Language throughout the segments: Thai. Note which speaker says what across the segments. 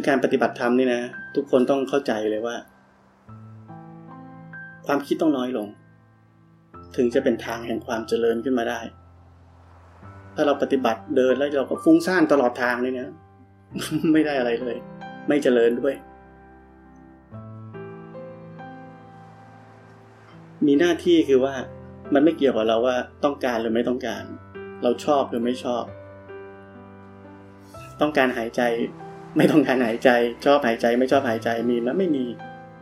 Speaker 1: คือการปฏิบัติธรรมนี่นะ ทุกคนต้องเข้าใจเลยว่า ความคิดต้องน้อยลง ถึงจะเป็นทางแห่งความเจริญขึ้นมาได้ ถ้าเราปฏิบัติเดินแล้วเราก็ฟุ้งซ่านตลอดทางเลยเนี่ยไม่ได้อะไรเลย ไม่เจริญด้วย มีหน้าที่คือว่ามันไม่เกี่ยวกับเราว่าต้องการหรือไม่ต้องการ เราชอบหรือไม่ชอบ ต้องการหายใจ ไม่ต้องการหายใจ ชอบหายใจไม่ชอบหายใจมีมันไม่มี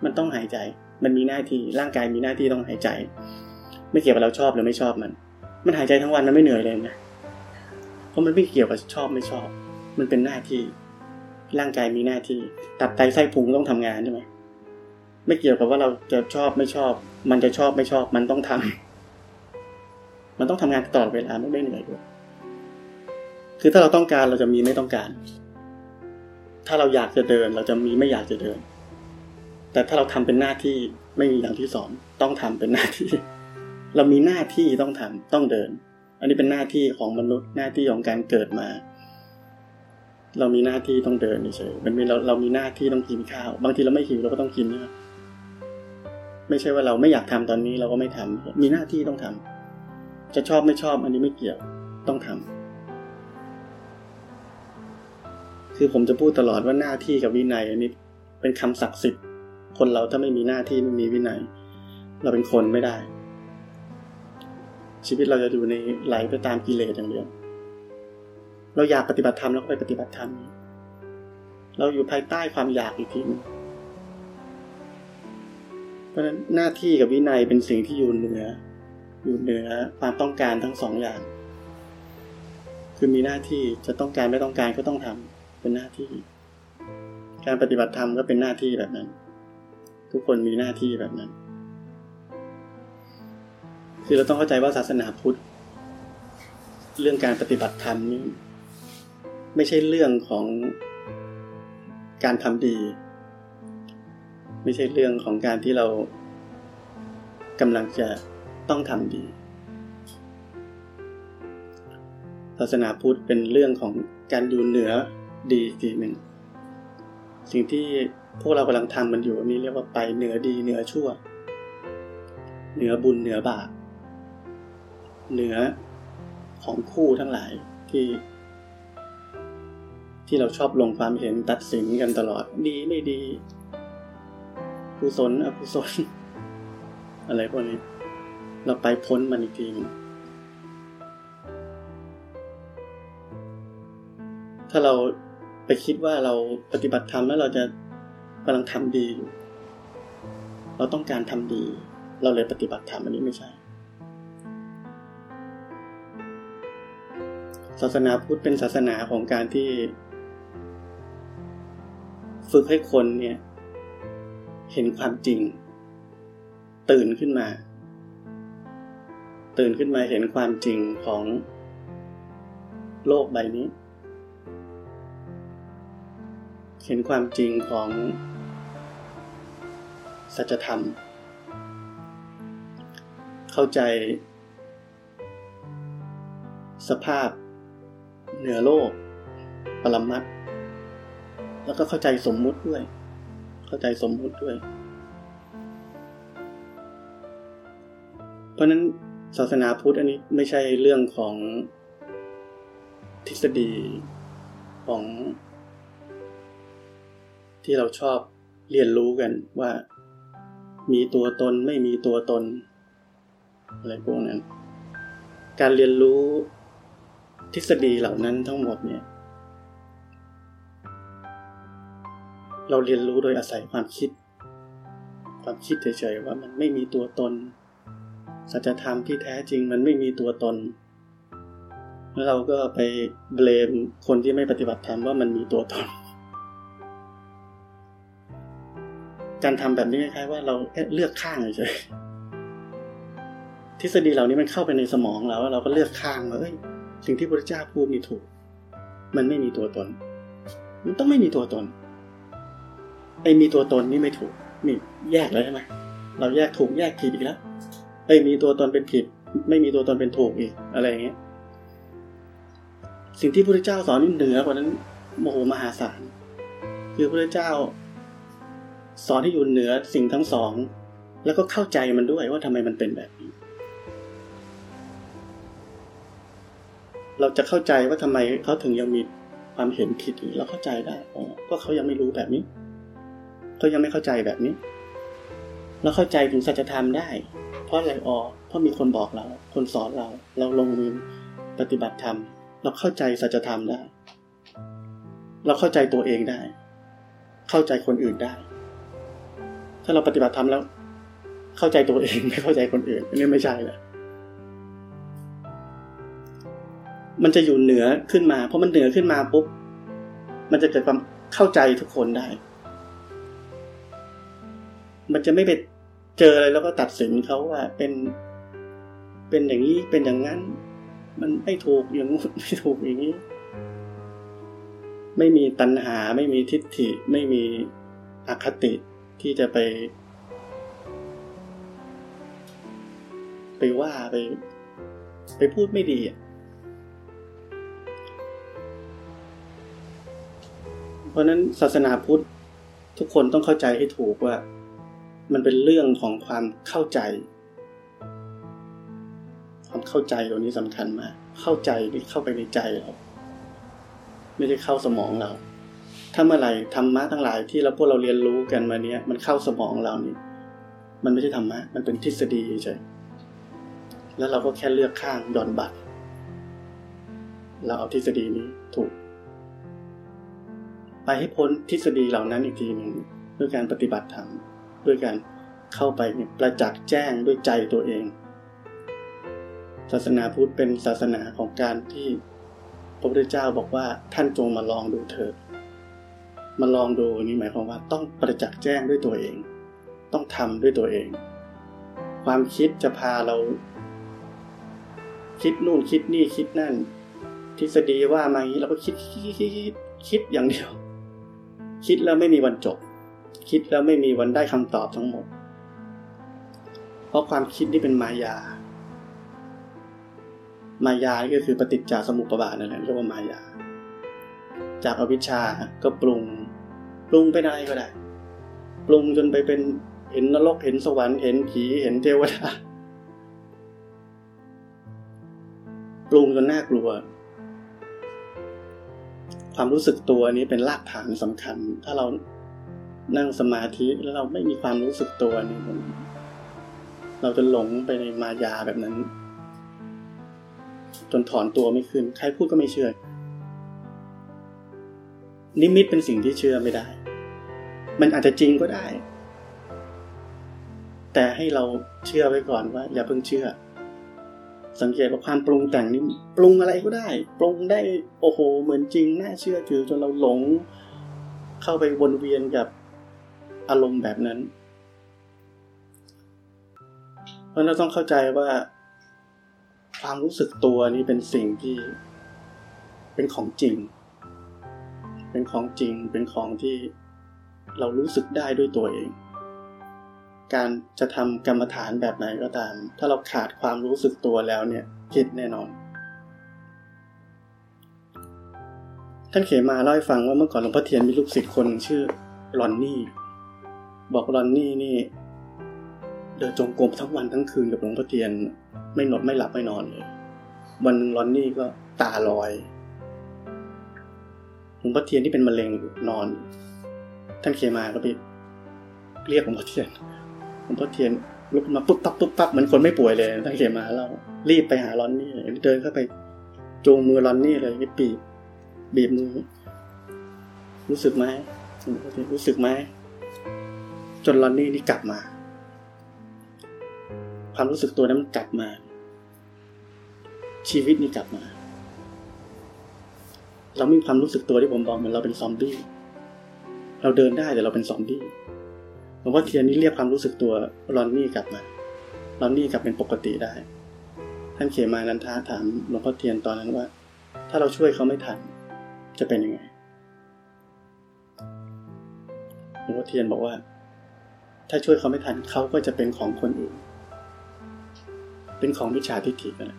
Speaker 1: มันต้องหายใจ มันมีหน้าที่ร่างกายมีหน้าที่ต้องหายใจ ไม่เกี่ยวกับเราชอบหรือไม่ชอบมัน มันหายใจทั้งวันมันไม่เหนื่อยเลยนะเพราะมันไม่เกี่ยวกับชอบไม่ชอบ มันเป็นหน้าที่ ร่างกายมีหน้าที่ ตับไตไส้พุงต้องทำงานใช่ไหมไม่เกี่ยวกับว่าเราจะชอบไม่ชอบ มันจะชอบไม่ชอบ มันต้องทำมันต้องทำงานตลอดเวลาไม่ได้เหนื่อยด้วยคือถ้าเราต้องการเราจะมีไม่ต้องการ ถ้าเราอยากจะเดิน เราจะมีไม่อยากจะเดิน แต่ถ้าเราทำเป็นหน้าที่ไม่มีอย่างที่สอนต้องทำเป็นหน้าที่ เรามีหน้าที่ต้องทำต้องเดิน อันนี้เป็นหน้าที่ของมนุษย์หน้าที่ของการเกิดมา เรามีหน้าที่ต้องเดินเฉยมันมีเราเรามีหน้าที่ต้องกินข้าว บางทีเราไม่หิวเราก็ต้องกินนะไม่ใช่ว่าเราไม่อยากทำตอนนี้เราก็ไม่ทำมีหน้าที่ต้องทำจะชอบไม่ชอบอันนี้ไม่เกี่ยวต้องทำ คือผมจะพูดตลอดว่าหน้าที่กับวินัยอันนี้เป็นคำศักดิ์สิทธิ์ คนเราถ้าไม่มีหน้าที่ไม่มีวินัย เราเป็นคนไม่ได้ ชีวิตเราจะอยู่ในไหลไปตามกิเลสอย่างเดียวเราอยากปฏิบัติธรรมเราก็ไปปฏิบัติธรรมเราอยู่ภายใต้ความอยากอีกทีนึงเพราะฉะนั้นหน้าที่กับวินัยเป็นสิ่งที่อยู่เหนือ อยู่เหนือความต้องการทั้งสองอย่าง คือมีหน้าที่จะต้องการไม่ต้องการก็ต้องทำ เป็นหน้าที่ การปฏิบัติธรรมก็เป็นหน้าที่แบบนั้น ทุกคนมีหน้าที่แบบนั้น คือเราต้องเข้าใจว่าศาสนาพุทธ เรื่องการปฏิบัติธรรมนี่ไม่ใช่เรื่องของการทำดี ไม่ใช่เรื่องของการที่เรากำลังจะต้องทำดี ศาสนาพุทธเป็นเรื่องของการอยู่เหนือ ดีทีหนึ่ง สิ่งที่พวกเรากำลังทำมันอยู่นี้เรียกว่าไปเหนือดีเหนือชั่ว เหนือบุญเหนือบาปเหนือของคู่ทั้งหลายที่ ที่เราชอบลงความเห็นตัดสินกันตลอด ดีไม่ดีกุศลอกุศล อะไรพวกนี้ เราไปพ้นมันอีกทีนึงถ้าเรา ไปคิดว่าเราปฏิบัติธรรมแล้วเราจะกำลังทำดีเราต้องการทำดี เราเลยปฏิบัติธรรมอันนี้ไม่ใช่ ศาสนาพุทธเป็นศาสนาของการที่ ฝึกให้คนเนี่ย เห็นความจริง ตื่นขึ้นมา ตื่นขึ้นมาเห็นความจริงของโลกใบนี้ เห็นความจริงของสัจธรรม เข้าใจ สภาพ เหนือโลก ปรมัตแล้วก็เข้าใจสมมุติด้วย เข้าใจสมมุติด้วย เพราะนั้นศาสนาพุทธอันนี้ไม่ใช่เรื่องของทฤษฎีของ ที่เราชอบเรียนรู้กันว่า มีตัวตนไม่มีตัวตน อะไรพวกนั้น การเรียนรู้ทฤษฎีเหล่านั้นทั้งหมดเนี่ย เราเรียนรู้โดยอาศัยความคิด ความคิดเฉยๆว่ามันไม่มีตัวตน สัจธรรมที่แท้จริงมันไม่มีตัวตน แล้วเราก็ไปเบลมคนที่ไม่ปฏิบัติธรรมว่ามันมีตัวตน การทำแบบนี้คล้ายๆว่าเราเลือกข้างเฉยทฤษฎีเหล่านี้มันเข้าไปในสมองเราแล้วเราก็เลือกข้างว่าเอ้ยสิ่งที่พระเจ้าพูดมีถูก มันไม่มีตัวตน มันต้องไม่มีตัวตนไอ้มีตัวตนนี่ไม่ถูกนี่แยกแล้วใช่ไหมเราแยกถูกแยกผิดอีกแล้วไอ้มีตัวตนเป็นผิด ไม่มีตัวตนเป็นถูกอีกอะไรอย่างเงี้ยสิ่งที่พระเจ้าสอนนี่เหนือกว่านั้นโมโหมหาศาลคือพระเจ้า สอนให้อยู่เหนือสิ่งทั้งสอง แล้วก็เข้าใจมันด้วยว่าทำไมมันเป็นแบบนี้ เราจะเข้าใจว่าทำไมเขาถึงยังมีความเห็นผิดอยู่เราเข้าใจได้อ๋อก็เขายังไม่รู้แบบนี้เขายังไม่เข้าใจแบบนี้ เราเข้าใจถึงสัจธรรมได้ เพราะอะไรอ๋อเพราะมีคนบอกเรา คนสอนเรา เราลงมือปฏิบัติธรรม เราเข้าใจสัจธรรมได้ เราเข้าใจตัวเองได้ เข้าใจคนอื่นได้ ถ้าเราปฏิบัติธรรมแล้ว เข้าใจตัวเองไม่เข้าใจคนอื่นอันนี้ไม่ใช่แหละมันจะอยู่เหนือขึ้นมา เพราะมันเหนือขึ้นมาปุ๊บ มันจะเกิดความเข้าใจทุกคนได้ มันจะไม่ไปเจออะไรแล้วก็ตัดสินเขาว่าเป็น เป็นอย่างนี้ เป็นอย่างนั้น มันไม่ถูกอย่างนู้นไม่ถูกอย่างนี้ ไม่มีตัณหา ไม่มีทิฏฐิ ไม่มีอคติ ที่จะไป ไปว่าไป ไปพูดไม่ดีอะเพราะนั้นศาสนาพุทธทุกคนต้องเข้าใจให้ถูกว่า มันเป็นเรื่องของความเข้าใจ ความเข้าใจตัวนี้สำคัญมาก เข้าใจที่เข้าไปในใจเรา ไม่ได้เข้าสมองเรา ถ้าเมื่อไหร่ธรรมะทั้งหลายที่เราพวกเราเรียนรู้กันมาเนี้ยมันเข้าสมองเรานี่มันไม่ใช่ธรรมะ มันเป็นทฤษฎีเฉยแล้วเราก็แค่เลือกข้างดอนบัตรเราเอาทฤษฎีนี้ถูก ไปให้พ้นทฤษฎีเหล่านั้นอีกทีหนึ่งด้วยการปฏิบัติธรรมด้วยการเข้าไปประจักษ์แจ้งด้วยใจตัวเอง ศาสนาพุทธเป็นศาสนาของการที่พระพุทธเจ้าบอกว่าท่านจงมาลองดูเถิด มาลองดูนี่หมายความว่าต้องประจักษ์แจ้งด้วยตัวเอง ต้องทำด้วยตัวเอง ความคิดจะพาเรา คิดนู่นคิดนี่คิดนั่น ทฤษฎีว่ามาอย่างนี้เราก็คิดคิดคิดคิดอย่างเดียว คิดแล้วไม่มีวันจบ คิดแล้วไม่มีวันได้คำตอบทั้งหมด เพราะความคิดนี่เป็นมายา มายาก็คือปฏิจจสมุปบาทนั่นแหละเรียกว่ามายาจากอวิชชาก็ปรุง ปรุงไปได้ก็ได้ ปรุงจนไปเป็นเห็นนรกเห็นสวรรค์เห็นผีเห็นเทวดาปรุงจนน่ากลัว ความรู้สึกตัวนี้เป็นรากฐานสำคัญ ถ้าเรานั่งสมาธิแล้วเราไม่มีความรู้สึกตัวนี่เราจะหลงไปในมายาแบบนั้น จนถอนตัวไม่ขึ้น ใครพูดก็ไม่เชื่อ นิมิตเป็นสิ่งที่เชื่อไม่ได้ มันอาจจะจริงก็ได้ แต่ให้เราเชื่อไว้ก่อนว่า อย่าเพิ่งเชื่อ สังเกตว่าความปรุงแต่งนี้ปรุงอะไรก็ได้ ปรุงได้โอ้โห เหมือนจริงน่าเชื่อถือจนเราหลง เข้าไปวนเวียนกับอารมณ์แบบนั้น เพราะเราต้องเข้าใจว่า ความรู้สึกตัวนี้เป็นสิ่งที่ เป็นของจริง เป็นของจริง เป็นของที่เรารู้สึกได้ด้วยตัวเอง การจะทำกรรมฐานแบบไหนก็ตาม ถ้าเราขาดความรู้สึกตัวแล้วเนี่ยผิดแน่นอน ท่านเขมาเล่าให้ฟังว่าเมื่อก่อนหลวงพ่อเทียนมีลูกศิษย์คนชื่อลอนนี่ บอกลอนนี่นี่ เดินจงกรมทั้งวันทั้งคืนกับหลวงพ่อเทียน ไม่นอนไม่หลับไม่นอนเลย วันหนึ่งลอนนี่ก็ตาลอย หลวงพ่อเทียนที่เป็นมะเร็งนอน ท่านเคมาก็ไปเรียกหลวงพ่อเทียนลวงพ่อเทียนลุกมาปุ๊บปั๊บปุ๊บปั๊บเหมือนคนไม่ป่วยเลยตั้งเขียนมาเรารีบไปหาลอนนี่เดินเข้าไปจูงมือลอนนี่เลยนี่ปีบบีบมือ รู้สึกไหมรู้สึกไหมจนลอนนี่นี่กลับมา ความรู้สึกตัวนั้นมันกลับมา ชีวิตนี่กลับมา เราไม่มีความรู้สึกตัวที่ผมบอกเหมือนเราเป็นซอมบี้ เราเดินได้แต่เราเป็นซอมบี้หลวงพ่อเทียนนี่เรียกความรู้สึกตัวรอนนี่กลับมา รอนนี่กลับเป็นปกติได้ ท่านเขมานันทาถามหลวงพ่อเทียนตอนนั้นว่า ถ้าเราช่วยเขาไม่ทัน จะเป็นยังไง หลวงพ่อเทียนบอกว่า ถ้าช่วยเขาไม่ทันเขาก็จะเป็นของคนอื่น เป็นของวิชาทิฏฐิกัน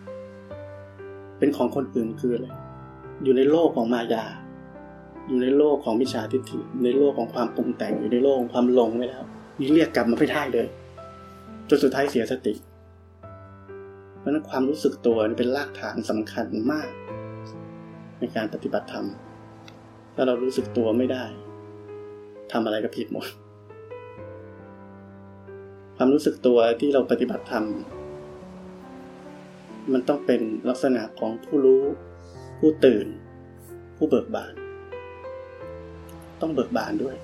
Speaker 1: เป็นของคนอื่นคืออะไร อยู่ในโลกของมายา อยู่ในโลกของมิจฉาทิฏฐิในโลกของความปรุงแต่งอยู่ในโลกของความหลงไปแล้วยิ่งเรียกกลับมาไม่ได้เลยจนสุดท้ายเสียสติ เพราะนั้นความรู้สึกตัวเป็นรากฐานสำคัญมาก ในการปฏิบัติธรรม ถ้าเรารู้สึกตัวไม่ได้ทำอะไรก็ผิดหมด ความรู้สึกตัวที่เราปฏิบัติธรรม มันต้องเป็นลักษณะของผู้รู้ ผู้ตื่น ผู้เบิกบาน ต้องเบิกบานด้วย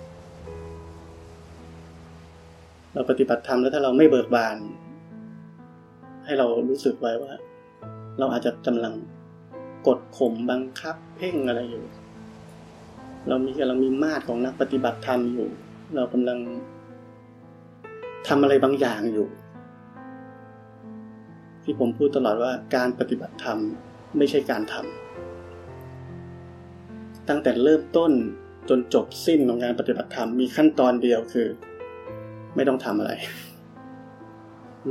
Speaker 1: เราปฏิบัติธรรมแล้วถ้าเราไม่เบิกบาน ให้เรารู้สึกไว้ว่า เราอาจจะกำลังกดข่มบังคับ เพ่งอะไรอยู่ เรามีกำลังมีมาตรของนักปฏิบัติธรรมอยู่ เรากำลังทำอะไรบางอย่างอยู่ที่ผมพูดตลอดว่าการปฏิบัติธรรมไม่ใช่การทำ ตั้งแต่เริ่มต้นจนจบสิ้นของการปฏิบัติธรรมมีขั้นตอนเดียวคือ ไม่ต้องทำอะไร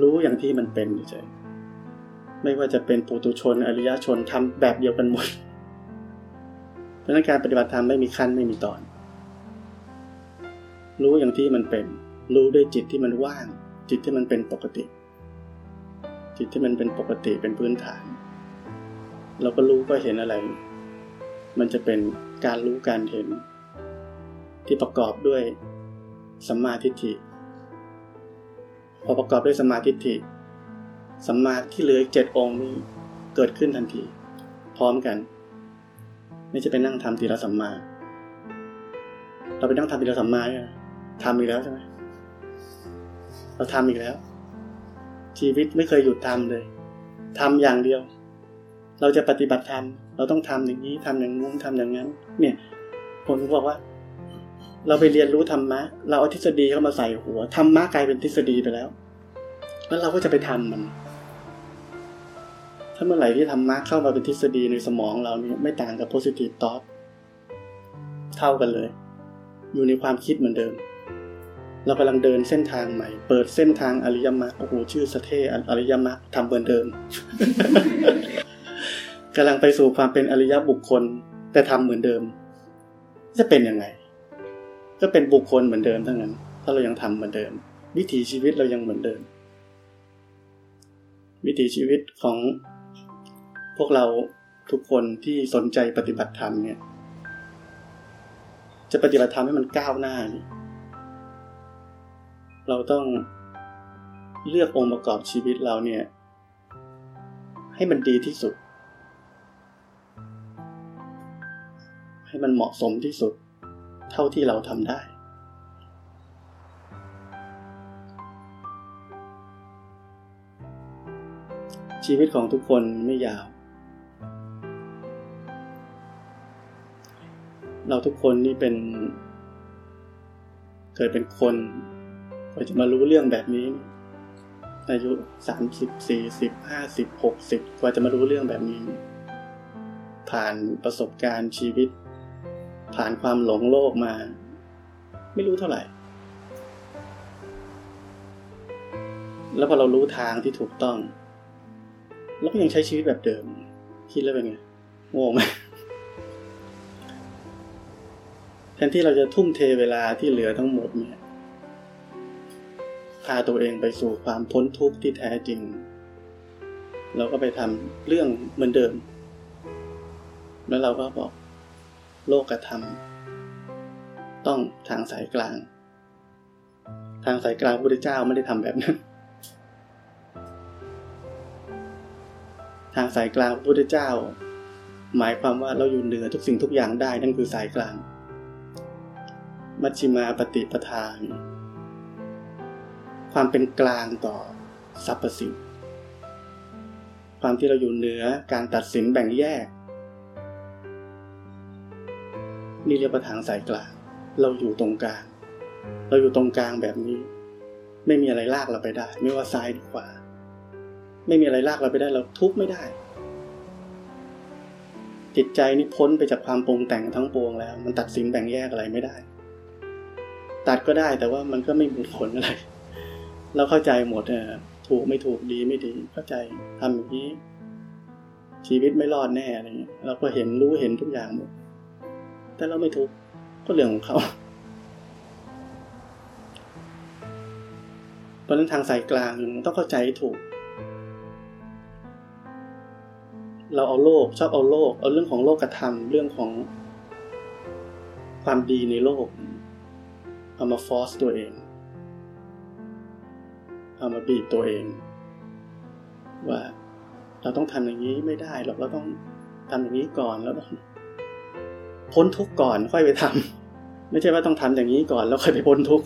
Speaker 1: รู้อย่างที่มันเป็นเฉยไม่ว่าจะเป็นปุตุชน อริยชนทำแบบเดียวกันหมดเพราะนั้นการปฏิบัติธรรมไม่มีขั้นไม่มีตอน รู้อย่างที่มันเป็น รู้ด้วยจิตที่มันว่าง จิตที่มันเป็นปกติ จิตที่มันเป็นปกติเป็นพื้นฐาน เราก็รู้ก็เห็นอะไร มันจะเป็น การรู้การเห็น ที่ประกอบด้วยสัมมาทิฏฐิ พอประกอบด้วยสัมมาทิฏฐิสัมมาที่เหลืออีกเจ็ดองค์นี้เกิดขึ้นทันที พร้อมกัน ไม่จะไปนั่งทำทีละสัมมา เราไปนั่งทำทีละสัมมาเนี่ยทำอีกแล้วใช่ไหมเราทำอีกแล้ว ชีวิตไม่เคยหยุดทำเลยทำอย่างเดียว เราจะปฏิบัติธรรมเราต้องทำอย่างนี้ทำอย่างงู้นทำอย่างนั้น เนี่ยผมบอกว่า เราไปเรียนรู้ธรรมะ เราเอาทฤษฎีเข้ามาใส่หัวธรรมะกลายเป็นทฤษฎีไปแล้ว แล้วเราก็จะไปทำมัน ถ้าเมื่อไหร่ที่ธรรมะเข้ามาเป็นทฤษฎีในสมองเราเนี่ยไม่ต่างกับ positive thought เท่ากันเลย อยู่ในความคิดเหมือนเดิม เรากำลังเดินเส้นทางใหม่ เปิดเส้นทางอริยมรรคโอ้โหชื่อสเทอริยมรรคทำเหมือนเดิม กำลังไปสู่ความเป็นอริยบุคคล แต่ทำเหมือนเดิม จะเป็นยังไง ก็เป็นบุคคลเหมือนเดิมทั้งนั้น ถ้าเรายังทำเหมือนเดิม วิถีชีวิตเรายังเหมือนเดิม วิถีชีวิตของพวกเราทุกคนที่สนใจปฏิบัติธรรมเนี่ย จะปฏิบัติธรรมให้มันก้าวหน้านี่เราต้องเลือกองค์ประกอบชีวิตเราเนี่ย ให้มันดีที่สุด ให้มันเหมาะสมที่สุด เท่าที่เราทำได้ ชีวิตของทุกคนไม่ยาว เราทุกคนนี่เป็น เกิดเป็นคนกว่าจะมารู้เรื่องแบบนี้อายุสามสิบสี่สิบห้าสิบหกสิบกว่าจะมารู้เรื่องแบบนี้ ผ่านประสบการณ์ชีวิต ผ่านความหลงโลกมา ไม่รู้เท่าไหร่ แล้วพอเรารู้ทางที่ถูกต้องเราก็ยังใช้ชีวิตแบบเดิม คิดแล้วเป็นไงงงไหมแทนที่เราจะทุ่มเทเวลาที่เหลือทั้งหมดเนี่ยพาตัวเองไปสู่ความพ้นทุกข์ที่แท้จริง เราก็ไปทำเรื่องเหมือนเดิม แล้วเราก็บอก โลกธรรม ต้องทางสายกลาง ทางสายกลางพระพุทธเจ้าไม่ได้ทำแบบนั้น ทางสายกลางพระพุทธเจ้า หมายความว่าเราอยู่เหนือทุกสิ่งทุกอย่างได้นั่นคือสายกลาง มัชฌิมาปฏิปทานความเป็นกลางต่อสรรพสิ่งความที่เราอยู่เหนือการตัดสินแบ่งแยก นี่เรียกว่าทางสายกลาง เราอยู่ตรงกลาง เราอยู่ตรงกลางแบบนี้ ไม่มีอะไรลากเราไปได้ ไม่ว่าซ้ายหรือขวา ไม่มีอะไรลากเราไปได้เราทุกข์ไม่ได้ จิตใจนี่พ้นไปจากความปรุงแต่งทั้งปวงแล้ว มันตัดสินแบ่งแยกอะไรไม่ได้ ตัดก็ได้แต่ว่ามันก็ไม่มีผลอะไร เราเข้าใจหมดเออถูกไม่ถูกดีไม่ดีเข้าใจทำอย่างนี้ชีวิตไม่รอดแน่อะไรเงี้ยเราก็เห็นรู้เห็นทุกอย่างหมด แต่เราไม่ทุกข์ก็เรื่องของเขาเพราะนั้นทางสายกลางต้องเข้าใจถูก เราเอาโลกชอบเอาโลก เอาเรื่องของโลกกระทำเรื่องของความดีในโลก เอามาฟอสตัวเอง เอามาบีบตัวเอง ว่าเราต้องทำอย่างนี้ไม่ได้หรอกเราต้องทำอย่างนี้ก่อนแล้ว พ้นทุกข์ก่อนค่อยไปทำไม่ใช่ว่าต้องทำอย่างนี้ก่อนแล้วค่อยไปพ้นทุกข์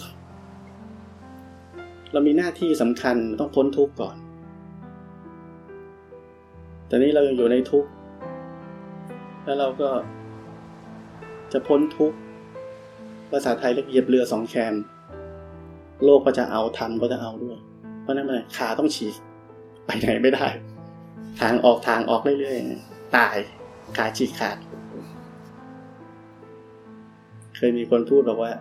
Speaker 1: เรามีหน้าที่สำคัญต้องพ้นทุกข์ก่อน แต่นี้เรายังอยู่ในทุกข์แล้วเราก็จะพ้นทุกข์ภาษาไทยเรียกเหยียบเรือสองแคมโลกก็จะเอาทำก็จะเอาด้วย เพราะนั้นมันขาต้องฉีกไปไหนไม่ได้ ทางออกทางออกเรื่อยๆตายขาฉีกขาด เคยมีคนพูดบอกว่า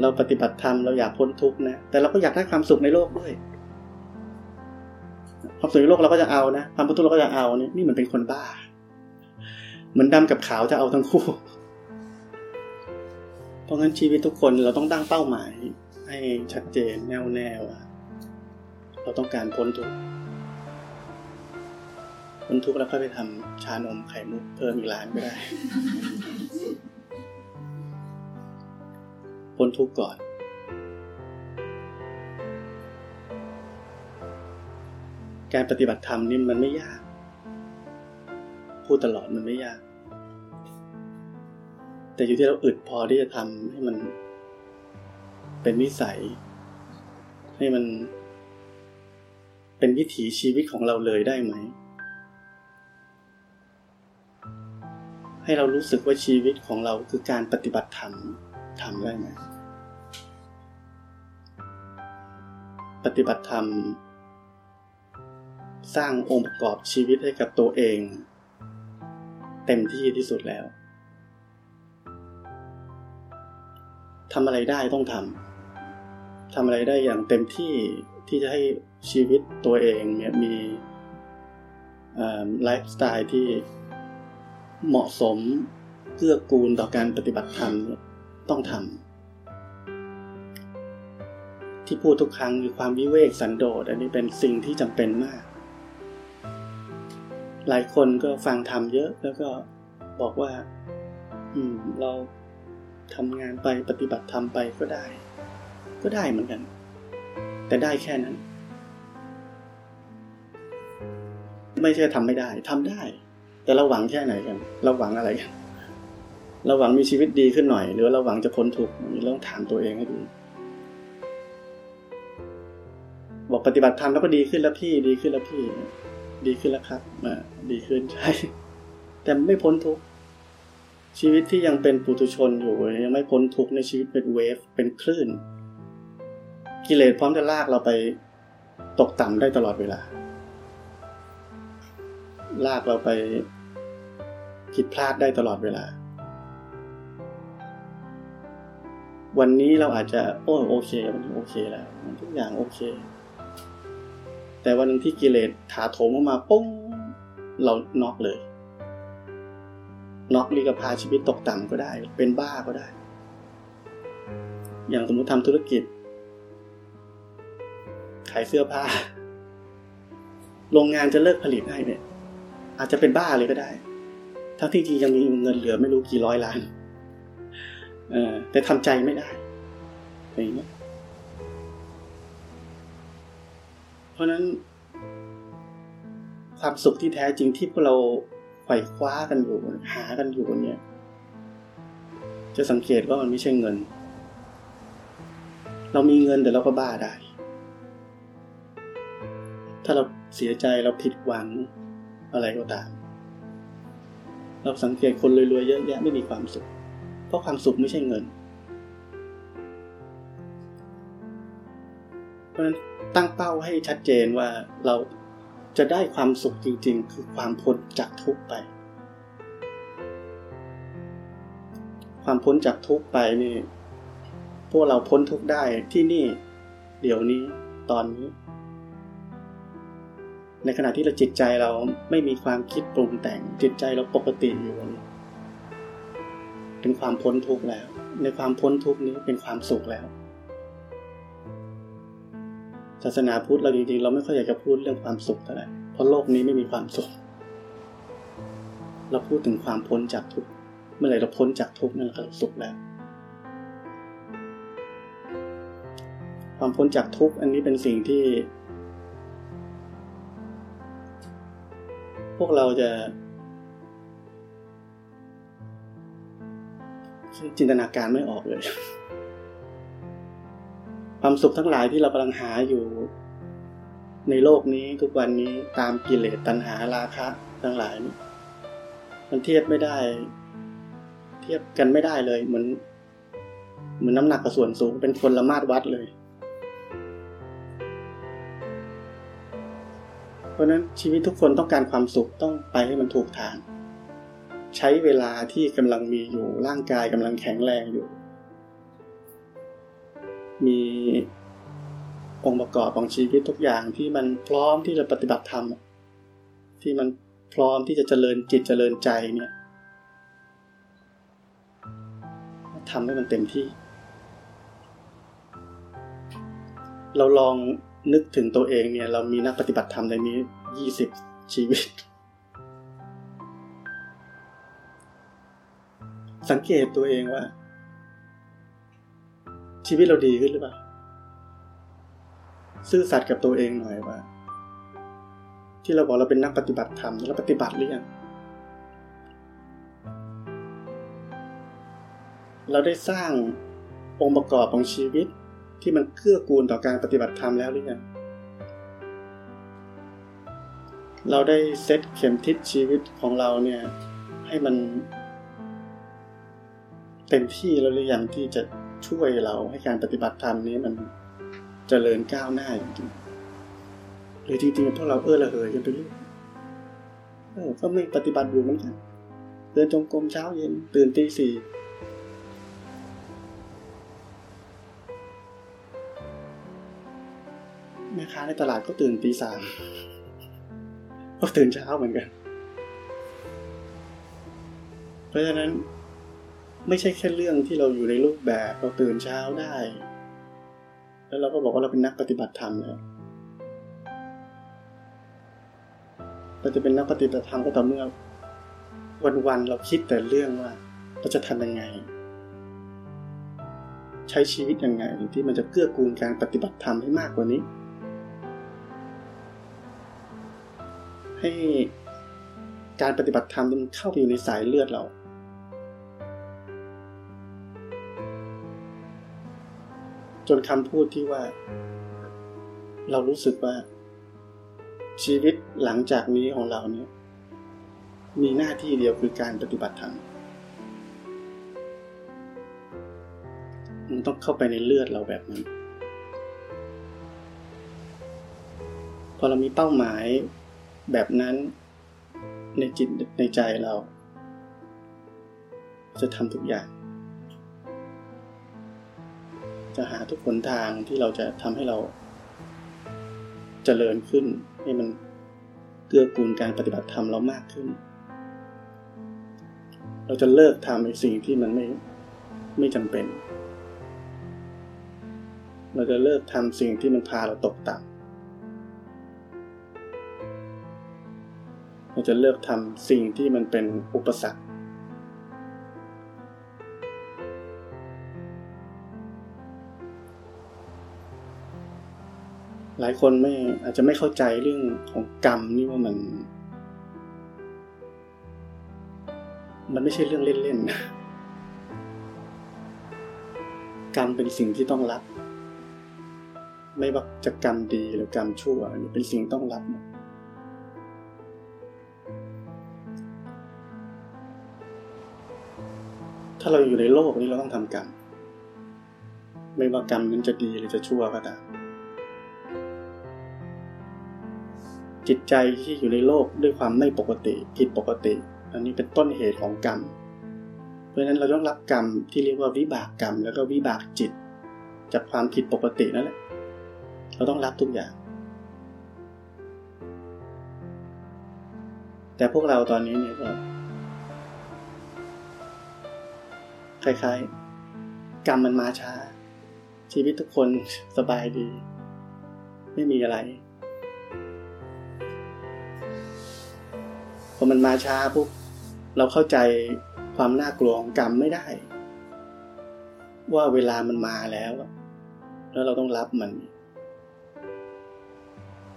Speaker 1: เราปฏิบัติธรรมเราอยากพ้นทุกข์นะ แต่เราก็อยากได้ความสุขในโลกด้วย ความสุขในโลกเราก็จะเอานะ ความพ้นทุกข์เราก็จะเอานี่นี่มันเป็นคนบ้า เหมือนดำกับขาวจะเอาทั้งคู่ เพราะงั้นชีวิตทุกคนเราต้องตั้งเป้าหมาย ให้ชัดเจนแน่วแน่ว่าเราต้องการพ้นทุกข์ พ้นทุกข์แล้วก็ไปทำชานมไข่มุกเพิ่มอีกร้านก็ได้ พ้นทุกข์ก่อน การปฏิบัติธรรมนี่มันไม่ยาก พูดตลอดมันไม่ยาก แต่อยู่ที่เราอึดพอที่จะทำให้มันเป็นนิสัย ให้มันเป็นวิถีชีวิตของเราเลยได้ไหม ให้เรารู้สึกว่าชีวิตของเราคือการปฏิบัติธรรมทำได้ไหมปฏิบัติธรรม สร้างองค์ประกอบชีวิตให้กับตัวเอง เต็มที่ที่สุดแล้วทำอะไรได้ต้องทำทำอะไรได้อย่างเต็มที่ที่จะให้ชีวิตตัวเองเนี่ยมีไลฟ์สไตล์ที่ เหมาะสมเกื้อกูลต่อการปฏิบัติธรรมต้องทำที่พูดทุกครั้งคือความวิเวกสันโดษอันนี้เป็นสิ่งที่จำเป็นมาก หลายคนก็ฟังทำเยอะแล้วก็บอกว่า อืม เราทำงานไปปฏิบัติธรรมไปก็ได้ ก็ได้เหมือนกัน แต่ได้แค่นั้น ไม่ใช่ทำไม่ได้ทำได้ แต่เราหวังแค่ไหนกันเราหวังอะไรกันเราหวังมีชีวิตดีขึ้นหน่อย หรือเราหวังจะพ้นทุกข์เราต้องถามตัวเองให้ดีบอกปฏิบัติธรรมแล้วก็ดีขึ้นแล้วพี่ดีขึ้นแล้วพี่ ดีขึ้นแล้วครับมาดีขึ้นใช่แต่ไม่พ้นทุกข์ชีวิตที่ยังเป็นปุถุชนอยู่ยังไม่พ้นทุกข์ในชีวิตเป็นเวฟเป็นคลื่น กิเลสพร้อมจะลากเราไปตกต่ำได้ตลอดเวลา ลากเราไปผิดพลาดได้ตลอดเวลา วันนี้เราอาจจะโอ้โอเควันนี้โอเคแล้วทุกอย่างโอเค แต่วันนึงที่กิเลสถาโถมเข้ามาปุ้งเราน็อกเลยน็อกลีกพาชีวิตตกต่ำก็ได้ เป็นบ้าก็ได้ อย่างสมมติทำธุรกิจ ขายเสื้อผ้า โรงงานจะเลิกผลิตให้เนี่ย อาจจะเป็นบ้าเลยก็ได้ ทั้งที่จริงยังมีเงินเหลือไม่รู้กี่ร้อยล้านเออแต่ทำใจไม่ได้อะไรเงี้ยเพราะนั้น ความสุขที่แท้จริงที่พวกเราไขว่คว้ากันอยู่หากันอยู่เนี่ย จะสังเกตว่ามันไม่ใช่เงิน เรามีเงินแต่เราก็บ้าได้ ถ้าเราเสียใจเราผิดหวัง อะไรก็ตาม เราสังเกตคนรวยๆเยอะแยะไม่มีความสุข เพราะความสุขไม่ใช่เงิน เพราะฉะนั้นตั้งเป้าให้ชัดเจนว่าเราจะได้ความสุขจริง ๆ คือความพ้นจากทุกข์ไป ความพ้นจากทุกข์ไปนี่ พวกเราพ้นทุกข์ได้ที่นี่ เดี๋ยวนี้ตอนนี้ ในขณะที่เราจิตใจเราไม่มีความคิดปรุงแต่งจิตใจเราปกติอยู่เป็นความพ้นทุกข์แล้ว ในความพ้นทุกข์นี้เป็นความสุขแล้ว ศาสนาพุทธเราจริงๆ เราไม่ค่อยอยากจะพูดเรื่องความสุขเท่าไหร่เพราะโลกนี้ไม่มีความสุข เราพูดถึงความพ้นจากทุกข์เมื่อไหร่เราพ้นจากทุกข์นั่นเราสุขแล้ว ความพ้นจากทุกข์อันนี้เป็นสิ่งที่ พวกเราจะจินตนาการไม่ออกเลย ความสุขทั้งหลายที่เรากำลังหาอยู่ ในโลกนี้ทุกวันนี้ตามกิเลสตัณหาราคะทั้งหลาย มันเทียบไม่ได้ เทียบกันไม่ได้เลย เหมือนเหมือนน้ำหนักกับส่วนสูงเป็นคนละมาตรวัดเลย เพราะนั้นชีวิตทุกคนต้องการความสุขต้องไปให้มันถูกทาง ใช้เวลาที่กำลังมีอยู่ร่างกายกำลังแข็งแรงอยู่ มีองค์ประกอบของชีวิตทุกอย่างที่มันพร้อมที่จะปฏิบัติธรรมที่มันพร้อมที่จะเจริญจิตเจริญใจเนี่ยทำให้มันเต็มที่ เราลอง นึกถึงตัวเองเนี่ย เรามีนักปฏิบัติธรรมในนี้ยี่สิบชีวิต สังเกตตัวเองว่า ชีวิตเราดีขึ้นหรือเปล่า ซื่อสัตย์กับตัวเองหน่อยว่า ที่เราบอกเราเป็นนักปฏิบัติธรรมเราปฏิบัติหรือยังเราได้สร้างองค์ประกอบของชีวิต ที่มันเกื้อกูลต่อการปฏิบัติธรรมแล้วหรือยังเราได้เซตเข็มทิศชีวิตของเราเนี่ย ให้มันเต็มที่แล้วหรือยังที่จะช่วยเราให้การปฏิบัติธรรมนี้มันจเจริญก้าวหน้าจริงๆหรือจริงๆพวกเราเออละเหยกันไปเรื่อยเออก็ไม่ปฏิบัติอยู่เหมือนกันเดินจงกรมเช้าเย็นตื่นตีสี่ แม่ค้าในตลาดก็ตื่นตีสามก็ตื่นเช้าเหมือนกัน เพราะฉะนั้นไม่ใช่แค่เรื่องที่เราอยู่ในรูปแบบเราตื่นเช้าได้ แล้วเราก็บอกว่าเราเป็นนักปฏิบัติธรรมแล้วเราจะเป็นนักปฏิบัติธรรมก็ต่อเมื่อวันๆเราคิดแต่เรื่องว่า เราจะทำยังไง ใช้ชีวิตยังไงที่มันจะเกื้อกูลการปฏิบัติธรรมให้มากกว่านี้ ให้การปฏิบัติธรรมมันเข้าไปอยู่ในสายเลือดเรา จนคำพูดที่ว่า เรารู้สึกว่า ชีวิตหลังจากนี้ของเราเนี่ย มีหน้าที่เดียวคือการปฏิบัติธรรมมันต้องเข้าไปในเลือดเราแบบนั้น พอเรามีเป้าหมาย แบบนั้นในจิตในใจเรา จะทำทุกอย่าง จะหาทุกหนทางที่เราจะทำให้เราจเจริญขึ้น ให้มันเกื้อกูลการปฏิบัติธรรมเรามากขึ้น เราจะเลิกทำในสิ่งที่มันไม่ไม่จำเป็น เราจะเลิกทำสิ่งที่มันพาเราตกต่ำ จะเลิกทำสิ่งที่มันเป็นอุปสรรค หลายคนไม่อาจจะไม่เข้าใจเรื่องของกรรมนี่ว่ามัน มันไม่ใช่เรื่องเล่นๆกรรมเป็นสิ่งที่ต้องรับ ไม่ว่าจะกรรมดีหรือกรรมชั่วเป็นสิ่งต้องรับ ถ้าเราอยู่ในโลกนี้เราต้องทำกรรม ไม่ว่ากรรมนั้นจะดีหรือจะชั่วก็ตามจิตใจที่อยู่ในโลกด้วยความไม่ปกติผิดปกติ อันนี้เป็นต้นเหตุของกรรม เพราะฉะนั้นเราต้องรับกรรมที่เรียกว่าวิบากกรรม แล้วก็วิบากจิต จากความผิดปกตินั่นแหละ เราต้องรับทุกอย่าง แต่พวกเราตอนนี้เนี่ยก็ คล้ายๆ กรรมมันมาช้า ชีวิตทุกคนสบายดี ไม่มีอะไรพอมันมาช้าปุ๊บเราเข้าใจความน่ากลัวของกรรมไม่ได้ ว่าเวลามันมาแล้ว แล้วเราต้องรับมัน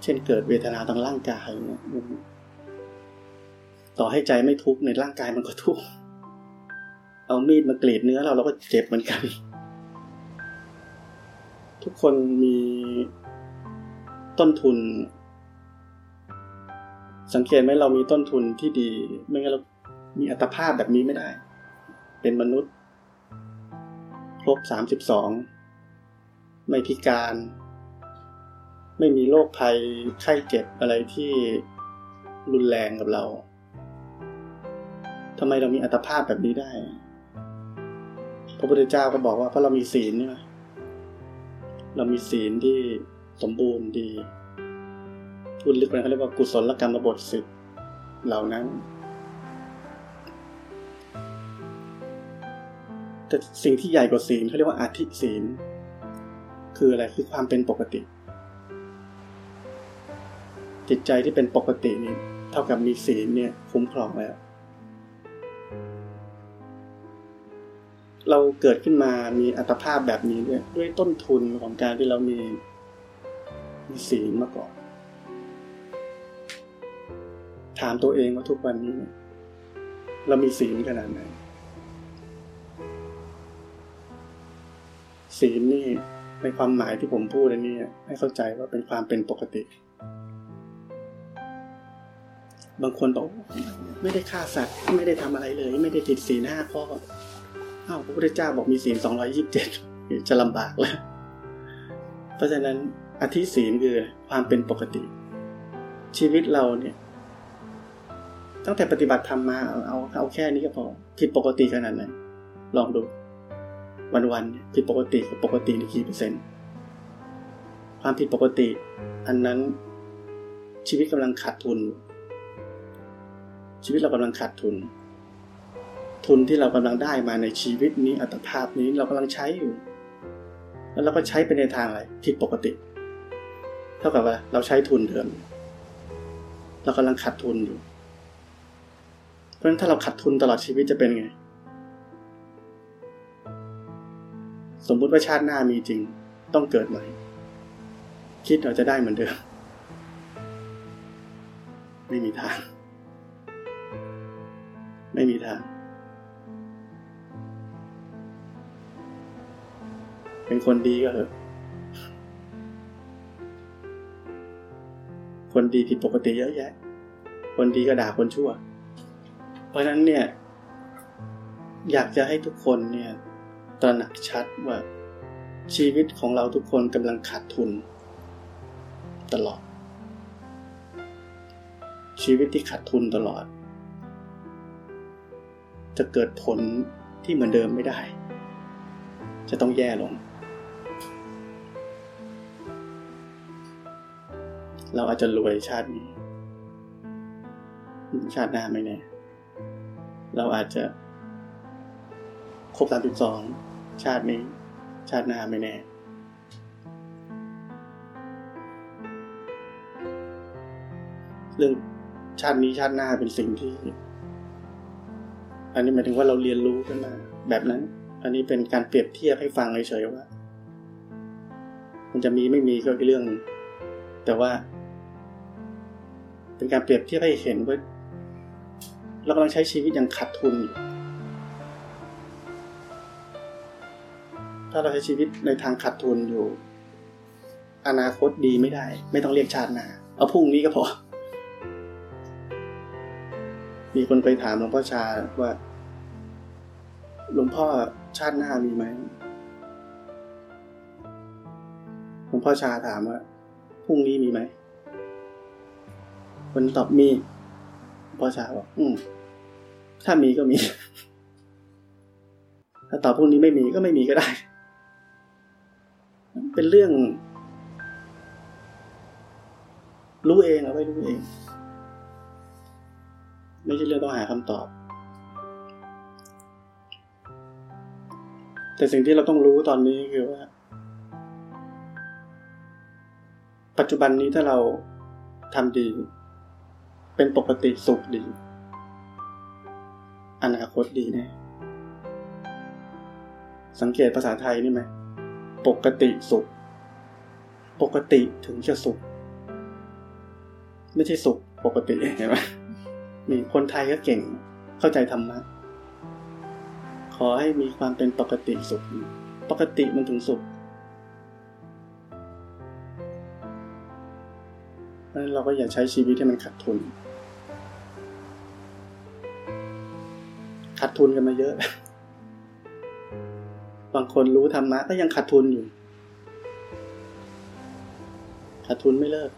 Speaker 1: เช่นเกิดเวทนาทางร่างกายเนี่ยต่อให้ใจไม่ทุกข์ในร่างกายมันก็ทุกข์ เอามีดมากรีดเนื้อเราเราก็เจ็บเหมือนกัน ทุกคนมีต้นทุน สังเกตไหมเรามีต้นทุนที่ดี ไม่งั้นเรามีอัตภาพแบบนี้ไม่ได้ เป็นมนุษย์ครบสามสิบสองไม่พิการ ไม่มีโรคภัยไข้เจ็บอะไรที่รุนแรงกับเราทำไมเรามีอัตภาพแบบนี้ได้ พระพุทธเจ้าก็บอกว่าเพราะเรามีศีลนี่เรามีศีลที่สมบูรณ์ดีพูดลึกไปเขาเรียกว่ากุศลกรรมบทสิบเหล่านั้น แต่สิ่งที่ใหญ่กว่าศีลเขาเรียกว่าอาธิศีล คืออะไรคือความเป็นปกติ จิตใจที่เป็นปกตินี่เท่ากับมีศีลเนี่ยคุ้มครองแล้ว เราเกิดขึ้นมามีอัตภาพแบบนี้ด้วยด้วยต้นทุนของการที่เรามีมีศีลมาก่อน ถามตัวเองว่าทุกวันนี้ เรามีศีลขนาดไหนศีลนี่ในความหมายที่ผมพูดอันนี้ให้เข้าใจว่าเป็นความเป็นปกติ บางคนบอกไม่ได้ฆ่าสัตว์ไม่ได้ทำอะไรเลย ไม่ได้ผิดศีลห้าข้อ อ้าวพระพุทธเจ้าบอกมีศีลสองร้อยิบเจ็ดจะลำบากแล้ว เพราะฉะนั้นอธิศีลคือความเป็นปกติ ชีวิตเราเนี่ย ตั้งแต่ปฏิบัติธรรมมา เอาเอาแค่นี้ก็พอผิดปกติขนาดไหนลองดู วันๆผิดปกติกับปกติในกี่เปอร์เซ็นต์ความผิดปกติ อันนั้นชีวิตกำลังขาดทุน ชีวิตเรากำลังขาดทุน ทุนที่เรากำลังได้มาในชีวิตนี้อัตภาพนี้เรากำลังใช้อยู่ แล้วเราก็ใช้ไปในทางอะไรผิดปกติ เท่ากับว่าเราใช้ทุนเดิมเรากำลังขาดทุนอยู่ เพราะฉะนั้นถ้าเราขาดทุนตลอดชีวิตจะเป็นไง สมมุติว่าชาติหน้ามีจริงต้องเกิดใหม่คิดเราจะได้เหมือนเดิม ไม่มีทาง ไม่มีทาง เป็นคนดีก็เถอะ คนดีผิดปกติเยอะแยะ คนดีก็ด่าคนชั่ว เพราะฉะนั้นเนี่ย อยากจะให้ทุกคนเนี่ยตระหนักชัดว่าชีวิตของเราทุกคนกำลังขาดทุน ตลอด ชีวิตที่ขาดทุนตลอด จะเกิดผลที่เหมือนเดิมไม่ได้ จะต้องแย่ลง เราอาจจะรวยชาตินี้ ชาติหน้าไม่แน่ เราอาจจะ ครบสามสิบสองชาตินี้ ชาติหน้าไม่แน่ เรื่องชาตินี้ชาติหน้าเป็นสิ่งที่ อันนี้หมายถึงว่าเราเรียนรู้ขึ้นมา แบบนั้น อันนี้เป็นการเปรียบเทียบให้ฟังเฉยๆว่า มันจะมีไม่มีก็เรื่อง แต่ว่า เป็นการเปรียบเทียบให้เห็นว่าเรากำลังใช้ชีวิตอย่างขาดทุนอยู่ถ้าเราใช้ชีวิตในทางขาดทุนอยู่ อนาคตดีไม่ได้ ไม่ต้องเรียกชาติหน้าเอาพรุ่งนี้ก็พอ มีคนไปถามหลวงพ่อชาว่าหลวงพ่อชาติหน้ามีไหมหลวงพ่อชาถามว่าพรุ่งนี้มีไหม คนตอบมีพ่อชาบอกอืม ถ้ามีก็มี ถ้าตอบพรุ่งนี้ไม่มีก็ไม่มีก็ได้ เป็นเรื่อง รู้เองเอาไว้รู้เอง ไม่ใช่เรื่องต้องหาคำตอบ แต่สิ่งที่เราต้องรู้ตอนนี้คือว่า ปัจจุบันนี้ถ้าเราทำดี เป็นปกติสุขดี อนาคตดีแน่สังเกตภาษาไทยนี่ไหมปกติสุข ปกติถึงจะสุข ไม่ใช่สุขปกติเห็นไหมมีคนไทยก็เก่ง เข้าใจธรรมะขอให้มีความเป็นปกติสุข ปกติมันถึงสุขเพราะนั้นเราก็อย่าใช้ชีวิตให้มันขาดทุน ขาดทุนกันมาเยอะ บางคนรู้ธรรมะก็ยังขาดทุนอยู่ขาดทุนไม่เลิก